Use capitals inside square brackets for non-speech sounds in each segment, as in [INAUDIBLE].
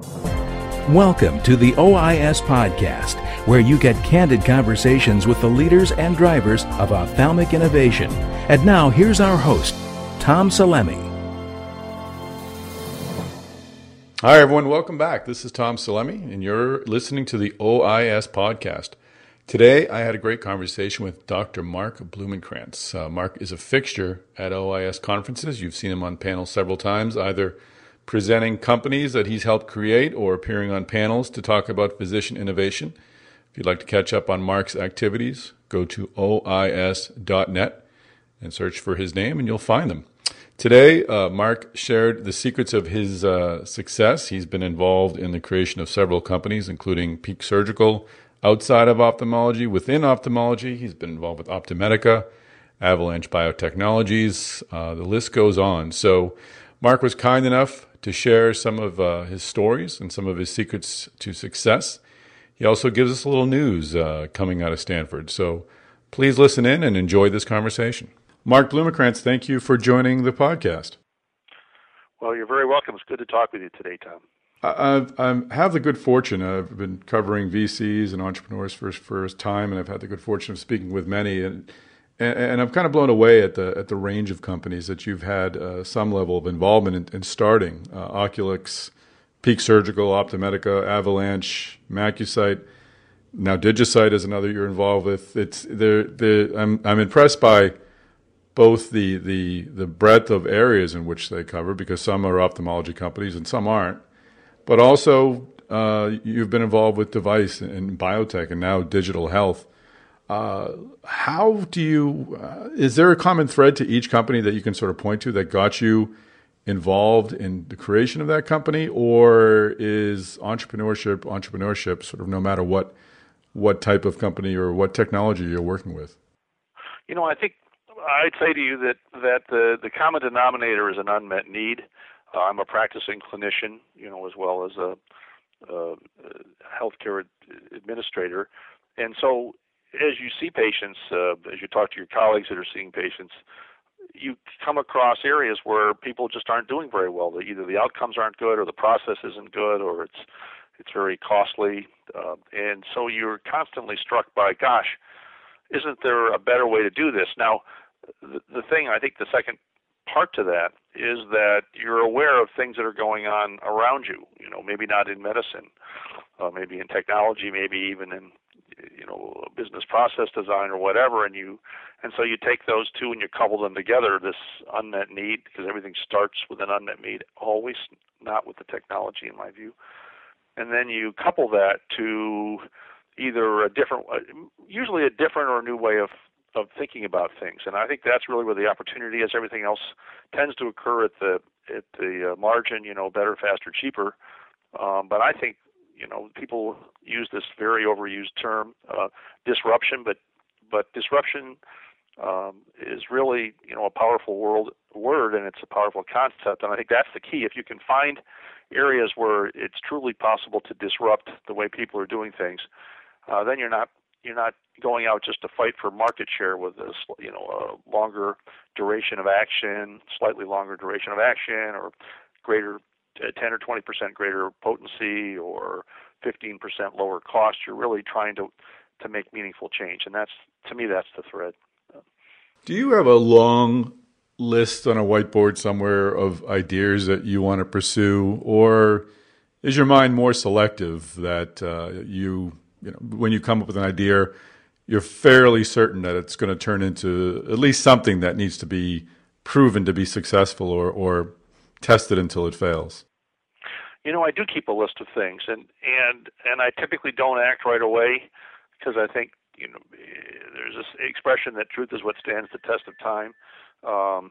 Welcome to the OIS Podcast, where you get candid conversations with the leaders and drivers of ophthalmic innovation. And now, here's our host, Tom Salemi. Hi, everyone. Welcome back. This is Tom Salemi, and you're listening to the OIS Podcast. Today, I had a great conversation with Dr. Mark Blumenkranz. Uh, Mark is a fixture at OIS conferences. You've seen him on panels several times, either presenting companies that he's helped create or appearing on panels to talk about physician innovation. If you'd like to catch up on Mark's activities, go to ois.net and search for his name, and you'll find them. Today, uh, Mark shared the secrets of his uh, success. He's been involved in the creation of several companies, including Peak Surgical, outside of ophthalmology, within ophthalmology. He's been involved with OptiMedica, Avalanche Biotechnologies. Uh, the list goes on. So, Mark was kind enough to share some of uh, his stories and some of his secrets to success. He also gives us a little news uh, coming out of Stanford. So, please listen in and enjoy this conversation. Mark Blumenkranz, thank you for joining the podcast. Well, you're very welcome. It's good to talk with you today, Tom. I've, I have the good fortune. I've been covering VCs and entrepreneurs for for time, and I've had the good fortune of speaking with many, and and, and I'm kind of blown away at the at the range of companies that you've had uh, some level of involvement in, in starting. Uh, Oculex, Peak Surgical, OptiMedica, Avalanche, MacuSight. Now DigiSight is another you're involved with. It's there. I'm I'm impressed by both the the the breadth of areas in which they cover because some are ophthalmology companies and some aren't but also uh, you've been involved with device and biotech and now digital health. Uh, how do you? Uh, is there a common thread to each company that you can sort of point to that got you involved in the creation of that company, or is entrepreneurship entrepreneurship sort of no matter what what type of company or what technology you're working with? You know, I think I'd say to you that that the the common denominator is an unmet need. Uh, I'm a practicing clinician, you know, as well as a, a healthcare administrator, and so as you see patients, uh, as you talk to your colleagues that are seeing patients, you come across areas where people just aren't doing very well. Either the outcomes aren't good, or the process isn't good, or it's it's very costly, uh, and so you're constantly struck by, gosh, isn't there a better way to do this? Now, the, the thing I think the second part to that is that you're aware of things that are going on around you. You know, maybe not in medicine, uh, maybe in technology, maybe even in you know business process design or whatever, and you and so you take those two and you couple them together. This unmet need, because everything starts with an unmet need, always not with the technology, in my view. And then you couple that to either a different, uh, usually a different or a new way of of thinking about things. And I think that's really where the opportunity is. Everything else tends to occur at the at the uh, margin, you know, better, faster, cheaper. Um, but I think you know people use this very overused term uh, disruption, but but disruption um, is really you know a powerful world word and it's a powerful concept. And I think that's the key. If you can find areas where it's truly possible to disrupt the way people are doing things, uh, then you're not you're not going out just to fight for market share with this, you know, a longer duration of action, slightly longer duration of action, or greater 10 or 20 percent greater potency, or 15 percent lower cost. You're really trying to to make meaningful change, and that's to me that's the thread. Do you have a long list on a whiteboard somewhere of ideas that you want to pursue, or is your mind more selective that uh, you you know when you come up with an idea you're fairly certain that it's going to turn into at least something that needs to be proven to be successful or, or tested until it fails. You know, I do keep a list of things, and and and I typically don't act right away because I think you know there's this expression that truth is what stands the test of time. Um,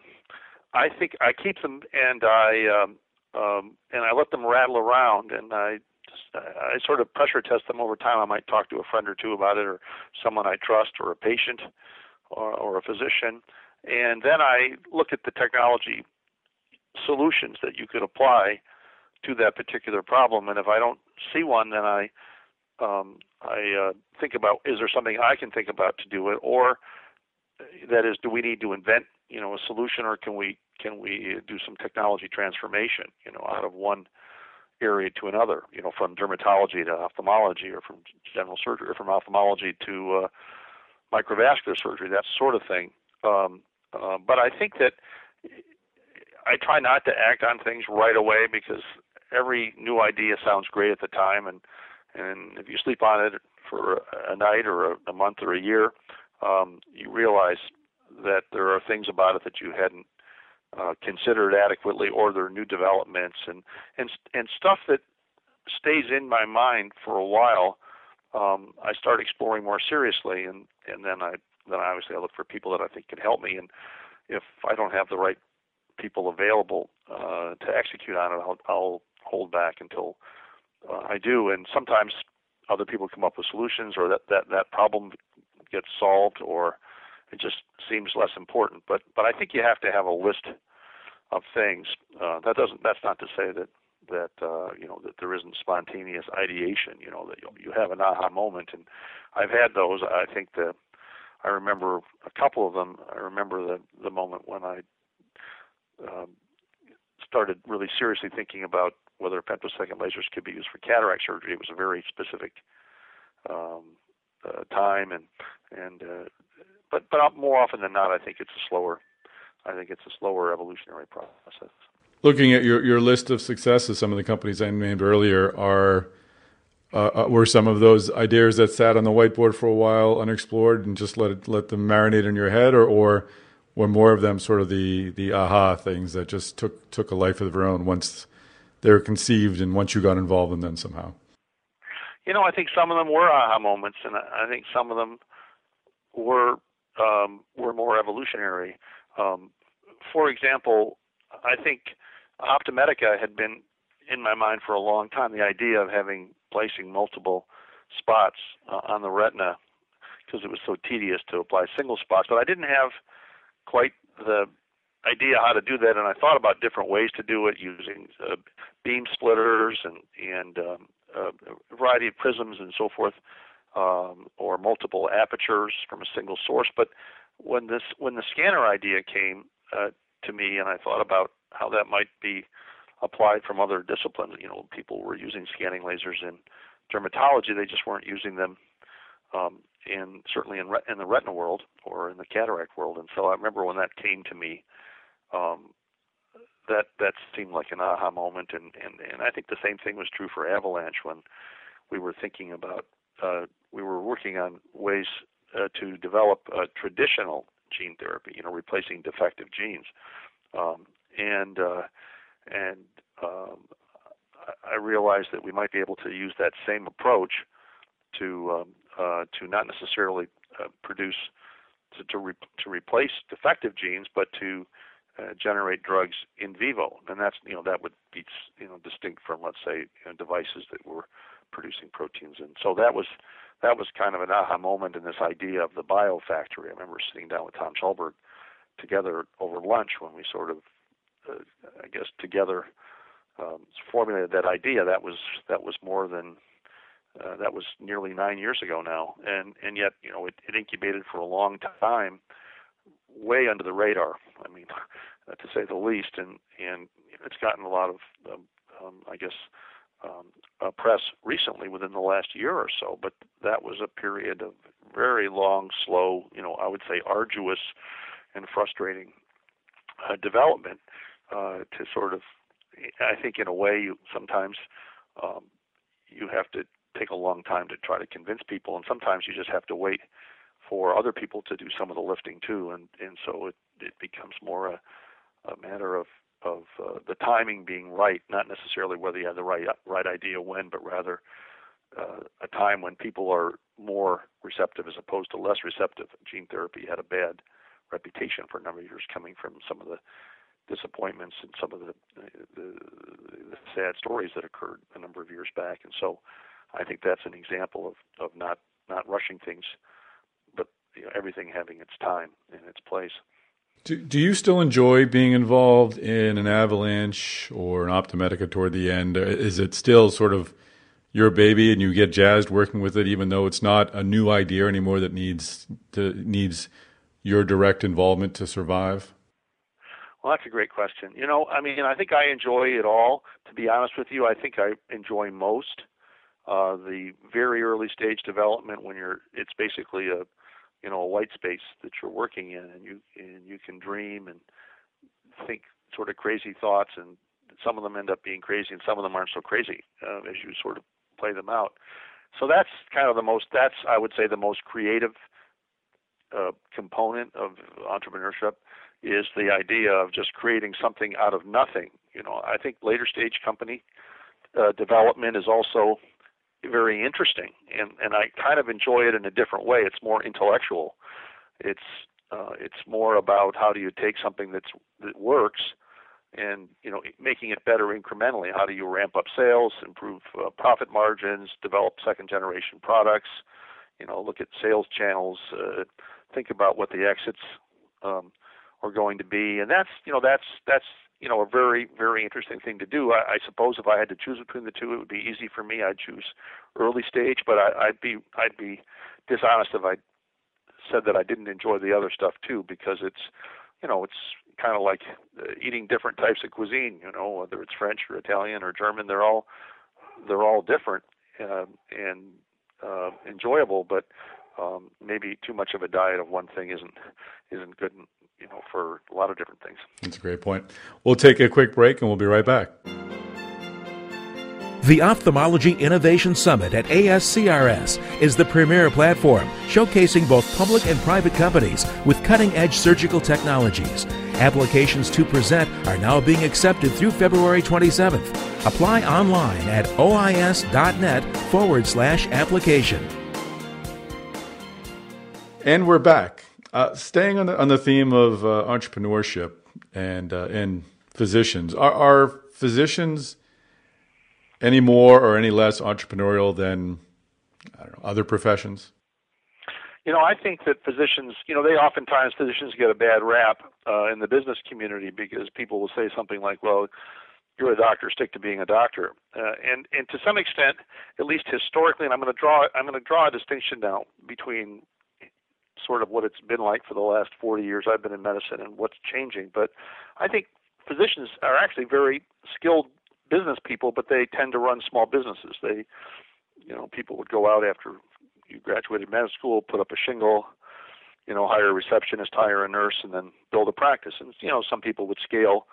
I think I keep them, and I um, um, and I let them rattle around, and I just I sort of pressure test them over time. I might talk to a friend or two about it, or someone I trust, or a patient, or, or a physician, and then I look at the technology solutions that you could apply to that particular problem. And if I don't see one, then I um, I uh, think about is there something I can think about to do it, or that is, do we need to invent you know a solution, or can we can we do some technology transformation you know out of one area to another. You know, from dermatology to ophthalmology, or from general surgery, or from ophthalmology to uh, microvascular surgery, that sort of thing. Um, uh, but I think that I try not to act on things right away because every new idea sounds great at the time, and and if you sleep on it for a night or a, a month or a year, um, you realize that there are things about it that you hadn't uh, considered adequately, or there are new developments and and and stuff that stays in my mind for a while. Um, I start exploring more seriously, and and then I then obviously I look for people that I think can help me. And if I don't have the right people available uh, to execute on it, I'll, I'll hold back until uh, I do. And sometimes other people come up with solutions, or that that that problem gets solved, or it just seems less important. But but I think you have to have a list of things. Uh, that doesn't. That's not to say that that uh, you know that there isn't spontaneous ideation. You know that you, have an aha moment, and I've had those. I think that I remember a couple of them. I remember the the moment when I um, started really seriously thinking about whether femtosecond lasers could be used for cataract surgery. It was a very specific um, uh, time, and and uh, but but more often than not, I think it's a slower. I think it's a slower evolutionary process. Looking at your, your list of successes, some of the companies I named earlier are uh, uh, were some of those ideas that sat on the whiteboard for a while unexplored and just let it, let them marinate in your head, or or were more of them sort of the the aha things that just took took a life of their own once they were conceived and once you got involved in them somehow? You know, I think some of them were aha moments, and I think some of them were um, were more evolutionary. Um, for example, I think OptiMedica had been in my mind for a long time. The idea of having placing multiple spots uh, on the retina because it was so tedious to apply single spots. But I didn't have quite the idea how to do that, and I thought about different ways to do it using uh, beam splitters and and um, a variety of prisms and so forth, um, or multiple apertures from a single source. But when this when the scanner idea came uh, to me, and I thought about how that might be applied from other disciplines. You know, people were using scanning lasers in dermatology; they just weren't using them um, in certainly in, re- in the retina world or in the cataract world. And so I remember when that came to me, um, that that seemed like an aha moment. And, and and I think the same thing was true for Avalanche when we were thinking about uh, we were working on ways uh, to develop a traditional gene therapy, you know, replacing defective genes. Um, and uh, and um, I realized that we might be able to use that same approach to um, uh, to not necessarily uh, produce to to, re- to replace defective genes, but to uh, generate drugs in vivo, and that's you know that would be you know distinct from let's say you know, devices that were producing proteins, and so that was that was kind of an aha moment in this idea of the biofactory. I remember sitting down with Tom Chalberg together over lunch when we sort of uh, I guess together um, formulated that idea. That was that was more than uh, that was nearly nine years ago now, and and yet you know it, it incubated for a long time, way under the radar. I mean, [LAUGHS] to say the least, and and it's gotten a lot of um, um, I guess um, uh, press recently within the last year or so. But that was a period of very long, slow, you know, I would say arduous and frustrating uh, development uh, to sort of, I think in a way you sometimes um, you have to take a long time to try to convince people, and sometimes you just have to wait for other people to do some of the lifting too, and and so it it becomes more a, a matter of of uh, the timing being right, not necessarily whether you have the right right idea when, but rather uh, a time when people are more receptive as opposed to less receptive. Gene therapy had a bad reputation for a number of years, coming from some of the disappointments and some of the, the, the sad stories that occurred a number of years back. And so, I think that's an example of, of not not rushing things, but you know, everything having its time and its place. Do, do you still enjoy being involved in an Avalanche or an OptiMedica toward the end? Is it still sort of your baby and you get jazzed working with it, even though it's not a new idea anymore that needs to, needs your direct involvement to survive? Well, that's a great question. You know, I mean, I think I enjoy it all. To be honest with you, I think I enjoy most uh, the very early stage development when you're. It's basically a, you know, a white space that you're working in, and you and you can dream and think sort of crazy thoughts, and some of them end up being crazy, and some of them aren't so crazy uh, as you sort of play them out. So that's kind of the most. That's I would say the most creative uh, component of entrepreneurship is the idea of just creating something out of nothing. You know, I think later stage company uh, development is also very interesting, and and I kind of enjoy it in a different way. It's more intellectual. It's uh, it's more about how do you take something that's that works and you know making it better incrementally. How do you ramp up sales, improve uh, profit margins, develop second generation products? You know, look at sales channels. Uh, think about what the exits um, are going to be, and that's you know that's that's you know a very very interesting thing to do. I, I suppose if I had to choose between the two, it would be easy for me. I'd choose early stage, but I, I'd be I'd be dishonest if I said that I didn't enjoy the other stuff too, because it's you know it's kind of like uh, eating different types of cuisine. You know, whether it's French or Italian or German, they're all they're all different uh, and uh, enjoyable, but um, maybe too much of a diet of one thing isn't isn't good. You know, for a lot of different things. That's a great point. We'll take a quick break and we'll be right back. The Ophthalmology Innovation Summit at ASCRS is the premier platform showcasing both public and private companies with cutting edge surgical technologies. Applications to present are now being accepted through February 27th. Apply online at ois.net forward slash application. And we're back. Uh, staying on the, on the theme of uh, entrepreneurship and, uh, and physicians, are, are physicians any more or any less entrepreneurial than know other professions? You know, I think that physicians, you know, they oftentimes physicians get a bad rap uh, in the business community because people will say something like, "Well, you're a doctor, stick to being a doctor," uh, and and to some extent, at least historically, and I'm going to draw I'm going to draw a distinction now between sort of what it's been like for the last 40 years I've been in medicine and what's changing. But I think physicians are actually very skilled business people, but they tend to run small businesses. They, you know, people would go out after you graduated medical school, put up a shingle, you know, hire a receptionist, hire a nurse, and then build a practice. And you know, some people would scale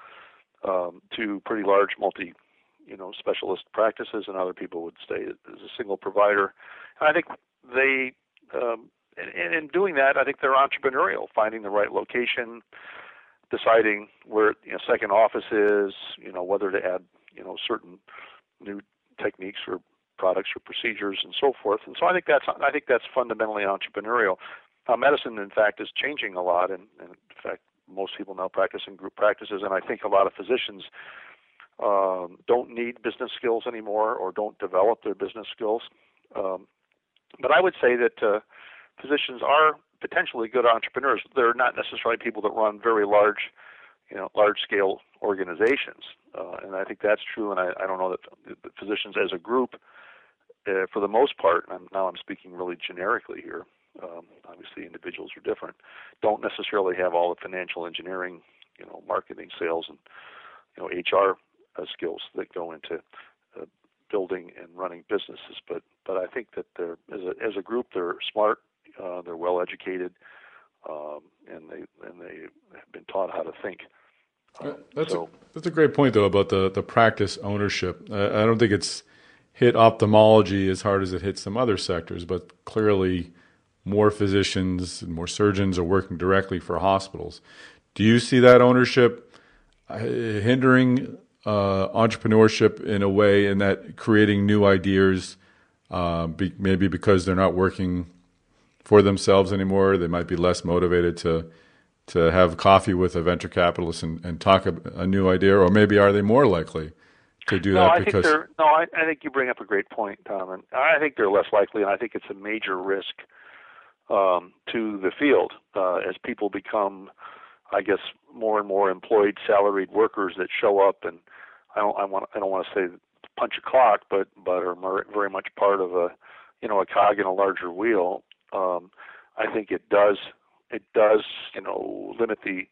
um, to pretty large multi, you know, specialist practices, and other people would stay as a single provider. And I think they, um, and in doing that, I think they're entrepreneurial, finding the right location, deciding where you know second office is, you know, whether to add you know certain new techniques or products or procedures and so forth. And so I think that's I think that's fundamentally entrepreneurial. Uh, medicine, in fact, is changing a lot, and, and in fact, most people now practice in group practices, and I think a lot of physicians um, don't need business skills anymore or don't develop their business skills. Um, but I would say that uh, physicians are potentially good entrepreneurs. They're not necessarily people that run very large you know large scale organizations, uh, and I think that's true. And I, I don't know that physicians as a group, uh, for the most part, and I'm, now I'm speaking really generically here. Um, obviously, individuals are different. Don't necessarily have all the financial engineering, you know, marketing, sales, and you know HR uh, skills that go into uh, building and running businesses. But but I think that they're as a as a group they're smart, uh, they're well educated, um, and they and they have been taught how to think. Um, that's so, a, that's a great point though about the the practice ownership. I, I don't think it's hit ophthalmology as hard as it hits some other sectors, but clearly more physicians and more surgeons are working directly for hospitals. Do you see that ownership uh, hindering uh, entrepreneurship in a way, in that creating new ideas, uh, be, maybe because they're not working for themselves anymore. They might be less motivated to to have coffee with a venture capitalist and, and talk a, a new idea, or maybe are they more likely to do no, that? I because think they're, no, I, I think you bring up a great point, Tom, and I think they're less likely, and I think it's a major risk um, to the field uh, as people become, I guess, more and more employed, salaried workers that show up and I don't, I want, I don't want to say punch a clock, but but are very much part of a, you know, a cog in a larger wheel um, I think it does it does you know limit the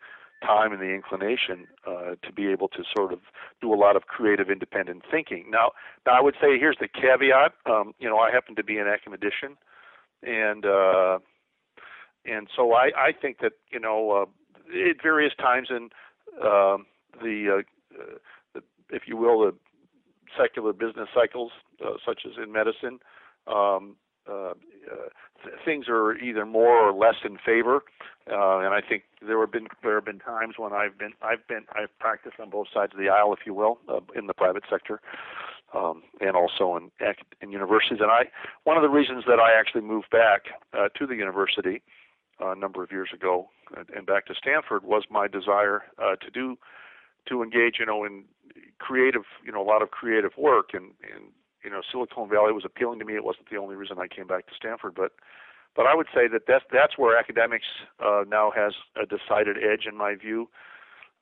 time and the inclination uh, to be able to sort of do a lot of creative, independent thinking. Now, now I would say here's the caveat. Um, you know, I happen to be an academician, and uh, and so I, I think that you know uh, at various times in uh, the, uh, the, if you will, the secular business cycles, uh, such as in medicine, um, uh, th- things are either more or less in favor. Uh, and I think there have been there have been times when I've been I've been I've practiced on both sides of the aisle, if you will, uh, in the private sector, um, and also in in universities. And I one of the reasons that I actually moved back uh, to the university uh, a number of years ago and back to Stanford was my desire uh, to do to engage, you know, in creative, you know, a lot of creative work and and you know, Silicon Valley was appealing to me. It wasn't the only reason I came back to Stanford, but but I would say that that's that's where academics uh, now has a decided edge in my view.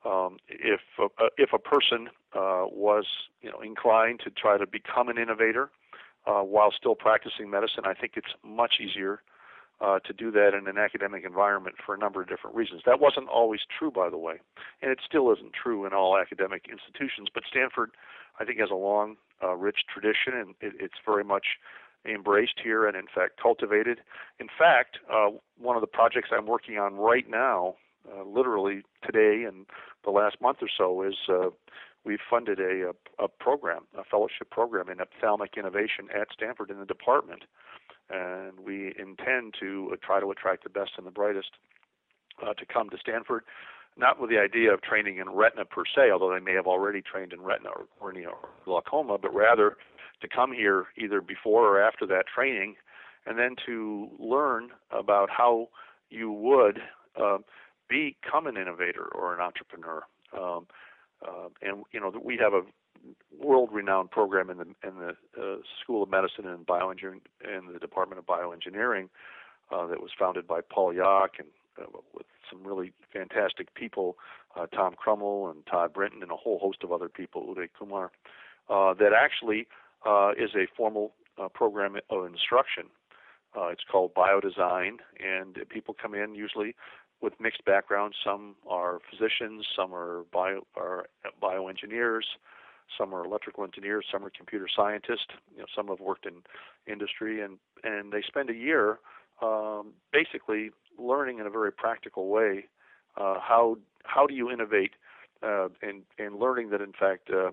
Um, if uh, if a person uh, was you know inclined to try to become an innovator uh, while still practicing medicine, I think it's much easier uh, to do that in an academic environment for a number of different reasons. That wasn't always true, by the way, and it still isn't true in all academic institutions. But Stanford, I think, has a long, uh, rich tradition, and it, it's very much embraced here and, in fact, cultivated. In fact, uh, one of the projects I'm working on right now, uh, literally today and the last month or so, is uh, we've funded a, a, a program, a fellowship program in ophthalmic innovation at Stanford in the department and we intend to uh, try to attract the best and the brightest uh, to come to Stanford, not with the idea of training in retina per se, although they may have already trained in retina or cornea or glaucoma, but rather to come here either before or after that training, and then to learn about how you would uh, become an innovator or an entrepreneur. Um, uh, and you know we have a world-renowned program in the in the uh, School of Medicine and Bioengineering in the Department of Bioengineering uh, that was founded by Paul Yock and uh, with some really fantastic people, uh, Tom Krummel and Todd Brinton and a whole host of other people, Uday Kumar, uh, that actually uh, is a formal program of instruction. it's called Biodesign, and people come in usually with mixed backgrounds. Some are physicians, some are bio are bioengineers, some are electrical engineers, some are computer scientists. You know, some have worked in industry, and and they spend a year um, basically learning in a very practical way uh, how how do you innovate, uh, and and learning that in fact uh,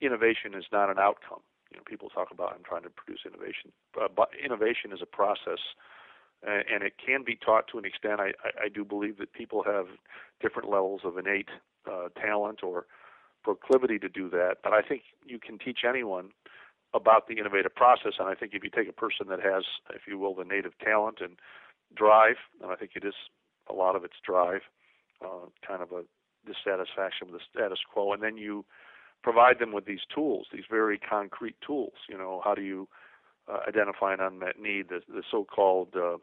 innovation is not an outcome. You know, people talk about I'm trying to produce innovation, uh, but innovation is a process and it can be taught to an extent. I, I, do believe that people have different levels of innate uh, talent or proclivity to do that, but I think you can teach anyone about the innovative process. And I think if you take a person that has, if you will, the native talent and drive, and I think it is a lot of its drive, uh, kind of a dissatisfaction with the status quo, and then you provide them with these tools, these very concrete tools. You know, how do you uh, identify an unmet need? The, the so-called uh,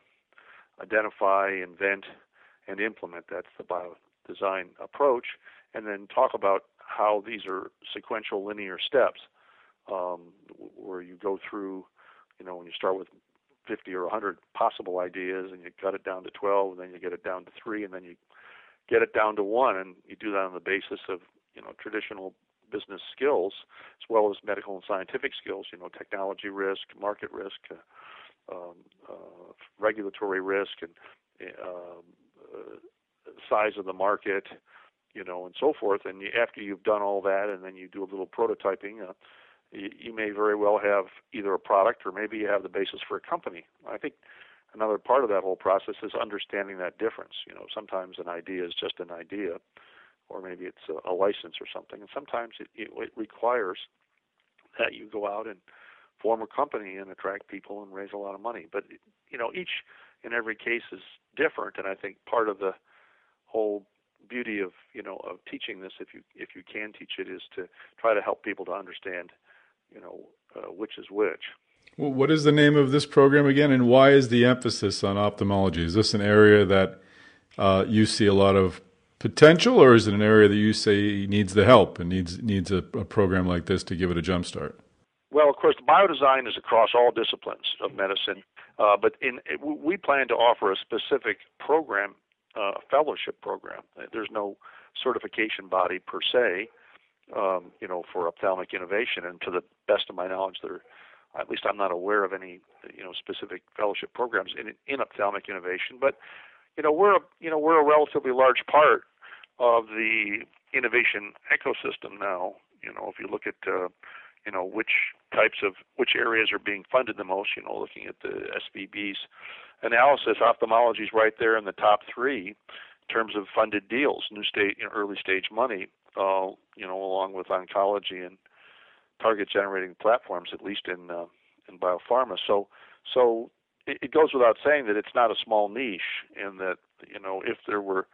identify, invent, and implement. That's the bio design approach, and then talk about how these are sequential linear steps um, where you go through, you know, when you start with 50 or 100 possible ideas and you cut it down to 12 and then you get it down to three and then you get it down to one and you do that on the basis of, you know, traditional business skills as well as medical and scientific skills, you know, technology risk, market risk, uh, um, uh, regulatory risk, and uh, size of the market, you know, and so forth. And you, after you've done all that, and then you do a little prototyping, uh, you, you may very well have either a product or maybe you have the basis for a company. I think another part of that whole process is understanding that difference. You know, sometimes an idea is just an idea, or maybe it's a, a license or something, and sometimes it, it, it requires that you go out and form a company and attract people and raise a lot of money. But you know, each and every case is different, and I think part of the whole beauty of you know of teaching this, if you if you can teach it, is to try to help people to understand, you know, uh, which is which. Well, what is the name of this program again, and why is the emphasis on ophthalmology? Is this an area that uh, you see a lot of potential, or is it an area that you say needs the help and needs needs a, a program like this to give it a jump start? Well, of course, biodesign is across all disciplines of medicine, uh, but in we plan to offer a specific program uh, fellowship program. There's no certification body per se, um, you know, for ophthalmic innovation. And to the best of my knowledge, there, at least I'm not aware of any, you know, specific fellowship programs in in ophthalmic innovation. But you know, we're a, you know we're a relatively large part of the innovation ecosystem now. You know, if you look at uh, you know which types of which areas are being funded the most, you know, looking at the SVB's analysis, ophthalmology is right there in the top three in terms of funded deals, new state, you know, early stage money. Uh, you know, along with oncology and target generating platforms, at least in uh, in biopharma. So, so it, it goes without saying that it's not a small niche, and that you know if there were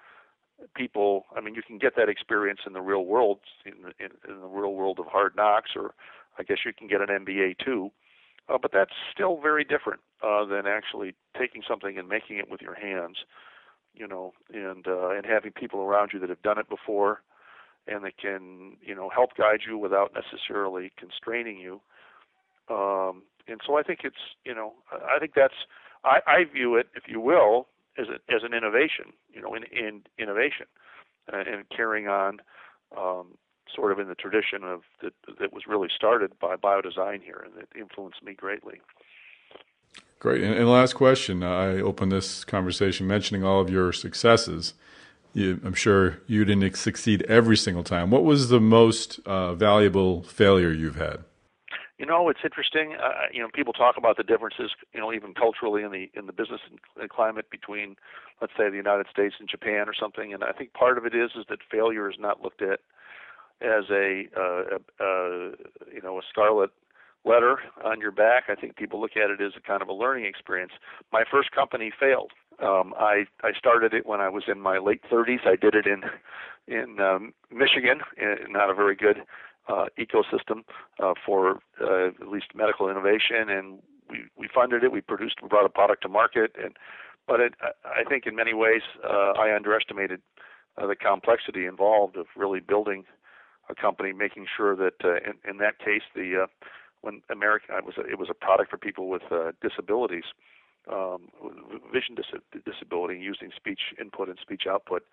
people, I mean, you can get that experience in the real world, in the, in, in the real world of hard knocks, or I guess you can get an MBA too. Uh, but that's still very different uh, than actually taking something and making it with your hands, you know, and uh, and having people around you that have done it before, and that can you know help guide you without necessarily constraining you. Um, and so I think it's you know I think that's I, I view it if you will as a, as an innovation you know in, in innovation uh, and carrying on um, sort of in the tradition of that that was really started by biodesign here and that influenced me greatly. Great. And, and last question, I opened this conversation mentioning all of your successes. You, I'm sure you didn't succeed every single time. What was the most uh, valuable failure you've had? You know, it's interesting. Uh, you know, people talk about the differences, you know, even culturally in the in the business climate between, let's say, the United States and Japan or something. And I think part of it is is that failure is not looked at as a, uh, a, you know a scarlet letter on your back. I think people look at it as a kind of a learning experience. My first company failed. Um, I I started it when I was in my late 30s. I did it in in um, Michigan, not a very good uh, ecosystem uh, for uh, at least medical innovation, and we we funded it. We produced, we brought a product to market, and but it, I think in many ways uh, I underestimated uh, the complexity involved of really building a company, making sure that uh, in, in that case the uh, when American it was a, it was a product for people with uh, disabilities um, vision dis- disability using speech input and speech output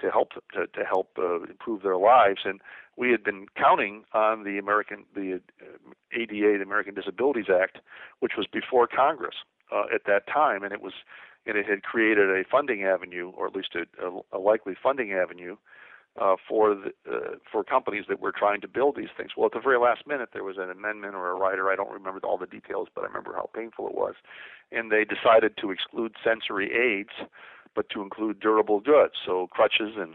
to help to, to help uh, improve their lives. And we had been counting on the American the ADA, the American Disabilities Act, which was before Congress uh, at that time, and it was and it had created a funding avenue, or at least a, a likely funding avenue. Uh, for the, uh, for companies that were trying to build these things. Well, at the very last minute, there was an amendment or a rider. I don't remember all the details, but I remember how painful it was and they decided to exclude sensory aids, but to include durable goods. So crutches and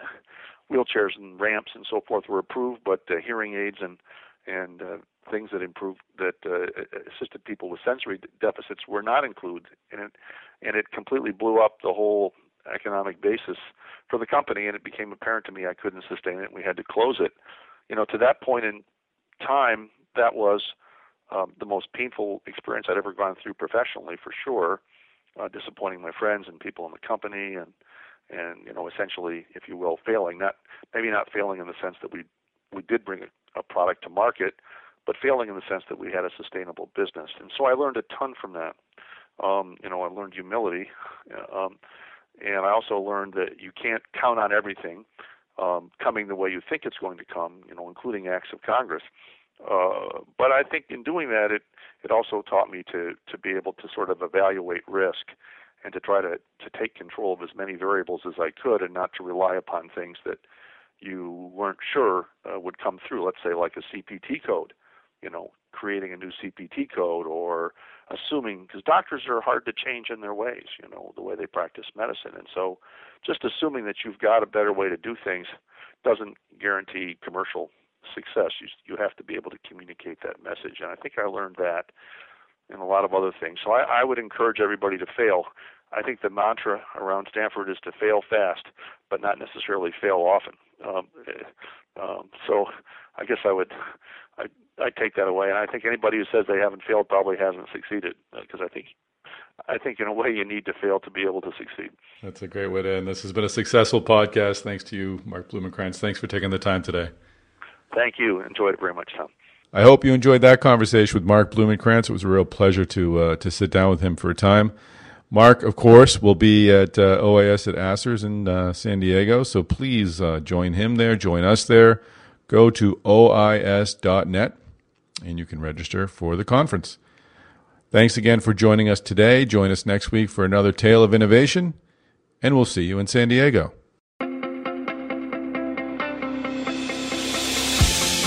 wheelchairs and ramps and so forth were approved, but uh, hearing aids and and uh, things that improved that uh, assisted people with sensory deficits were not included, and it, and it completely blew up the whole economic basis for the company. And it became apparent to me I couldn't sustain it. We had to close it. You know, to that point in time, that was um, the most painful experience I'd ever gone through professionally, for sure. Uh, disappointing my friends and people in the company, and and you know, essentially, if you will, failing. Not maybe not failing in the sense that we we did bring a, a product to market, but failing in the sense that we had a sustainable business. And so I learned a ton from that. Um, you know, I learned humility, [LAUGHS] um, and I also learned that you can't count on everything um, coming the way you think it's going to come. You know, including acts of Congress. Uh, but I think in doing that, it it also taught me to to be able to sort of evaluate risk and to try to to take control of as many variables as I could, and not to rely upon things that you weren't sure uh, would come through. Let's say like a CPT code, you know, creating a new CPT code or assuming because doctors are hard to change in their ways, you know, the way they practice medicine, and so just assuming that you've got a better way to do things doesn't guarantee commercial success. You you have to be able to communicate that message, and I think I learned that and a lot of other things. So I, I would encourage everybody to fail. I think the mantra around Stanford is to fail fast, but not necessarily fail often. Um, um, so I guess I would I I take that away, and I think anybody who says they haven't failed probably hasn't succeeded because uh, I think I think in a way you need to fail to be able to succeed. That's a great way to end. This has been a successful podcast. Thanks to you, Mark Blumenkranz. Thanks for taking the time today. Thank you. Enjoyed it very much, Tom. I hope you enjoyed that conversation with Mark Blumenkranz. It was a real pleasure to uh, to sit down with him for a time. Mark, of course, will be at uh, OIS at ASCRS in uh, San Diego, so please uh, join him there, join us there. Go to ois.net and you can register for the conference. Thanks again for joining us today. Join us next week for another Tale of Innovation, and we'll see you in San Diego.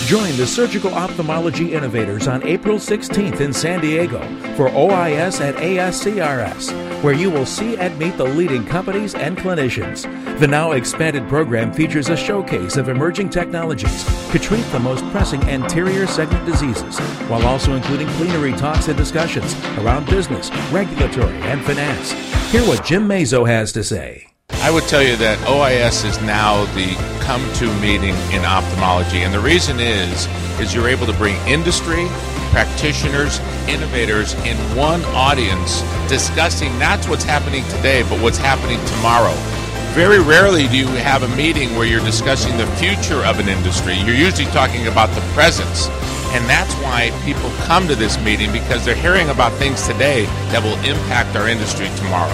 Join the Surgical Ophthalmology Innovators on April 16th in San Diego for OIS at ASCRS, where you will see and meet the leading companies and clinicians. The now expanded program features a showcase of emerging technologies to treat the most pressing anterior segment diseases, while also including plenary talks and discussions around business, regulatory, and finance. Hear what Jim Mazzo has to say. I would tell you that OIS is now the come to meeting in ophthalmology. And the reason is, is you're able to bring industry, practitioners, innovators in one audience discussing not what's happening today, but what's happening tomorrow. Very rarely do you have a meeting where you're discussing the future of an industry. You're usually talking about the presence. And that's why people come to this meeting because they're hearing about things today that will impact our industry tomorrow.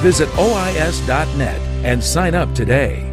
Visit OIS.net and sign up today.